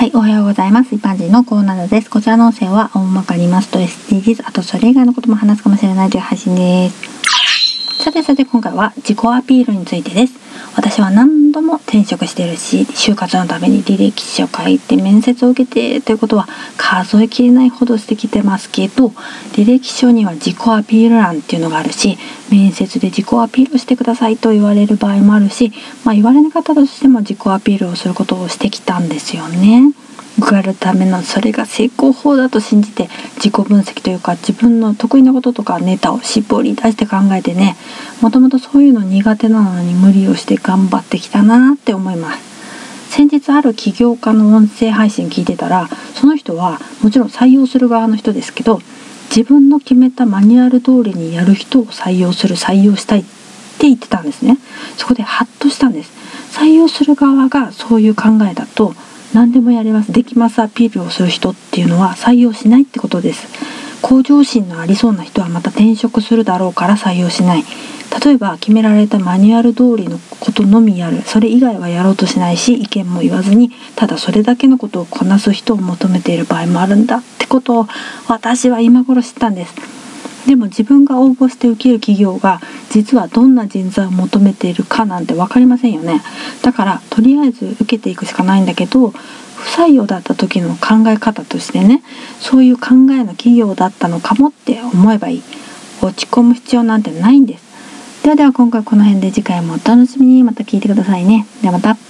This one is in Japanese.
はい、おはようございます。一般人のコーナーです。こちらの音声は大まかにますと SDGs、あとそれ以外のことも話すかもしれないという配信です。さてさて今回は自己アピールについてです。私は何度も転職してるし、就活のために履歴書を書いて面接を受けてということは数えきれないほどしてきてますけど、履歴書には自己アピール欄っていうのがあるし、面接で自己アピールしてくださいと言われる場合もあるし、まあ言われなかったとしても自己アピールをすることをしてきたんですよね。受かるためのそれが成功法だと信じて自己分析というか自分の得意なこととかネタを絞り出して考えてねもともとそういうの苦手なのに無理をして頑張ってきたなって思います。先日ある起業家の音声配信聞いてたらその人はもちろん採用する側の人ですけど自分の決めたマニュアル通りにやる人を採用する採用したいって言ってたんですね。そこでハッとしたんです。採用する側がそういう考えだと何でもやります。できますアピールをする人っていうのは採用しないってことです。向上心のありそうな人はまた転職するだろうから採用しない。例えば決められたマニュアル通りのことのみやる。それ以外はやろうとしないし意見も言わずにただそれだけのことをこなす人を求めている場合もあるんだってことを私は今頃知ったんです。でも自分が応募して受ける企業が実はどんな人材を求めているかなんて分かりませんよね。だからとりあえず受けていくしかないんだけど不採用だった時の考え方としてねそういう考えの企業だったのかもって思えばいい。落ち込む必要なんてないんです。ではでは今回この辺で次回もお楽しみに。また聞いてくださいね。ではまた。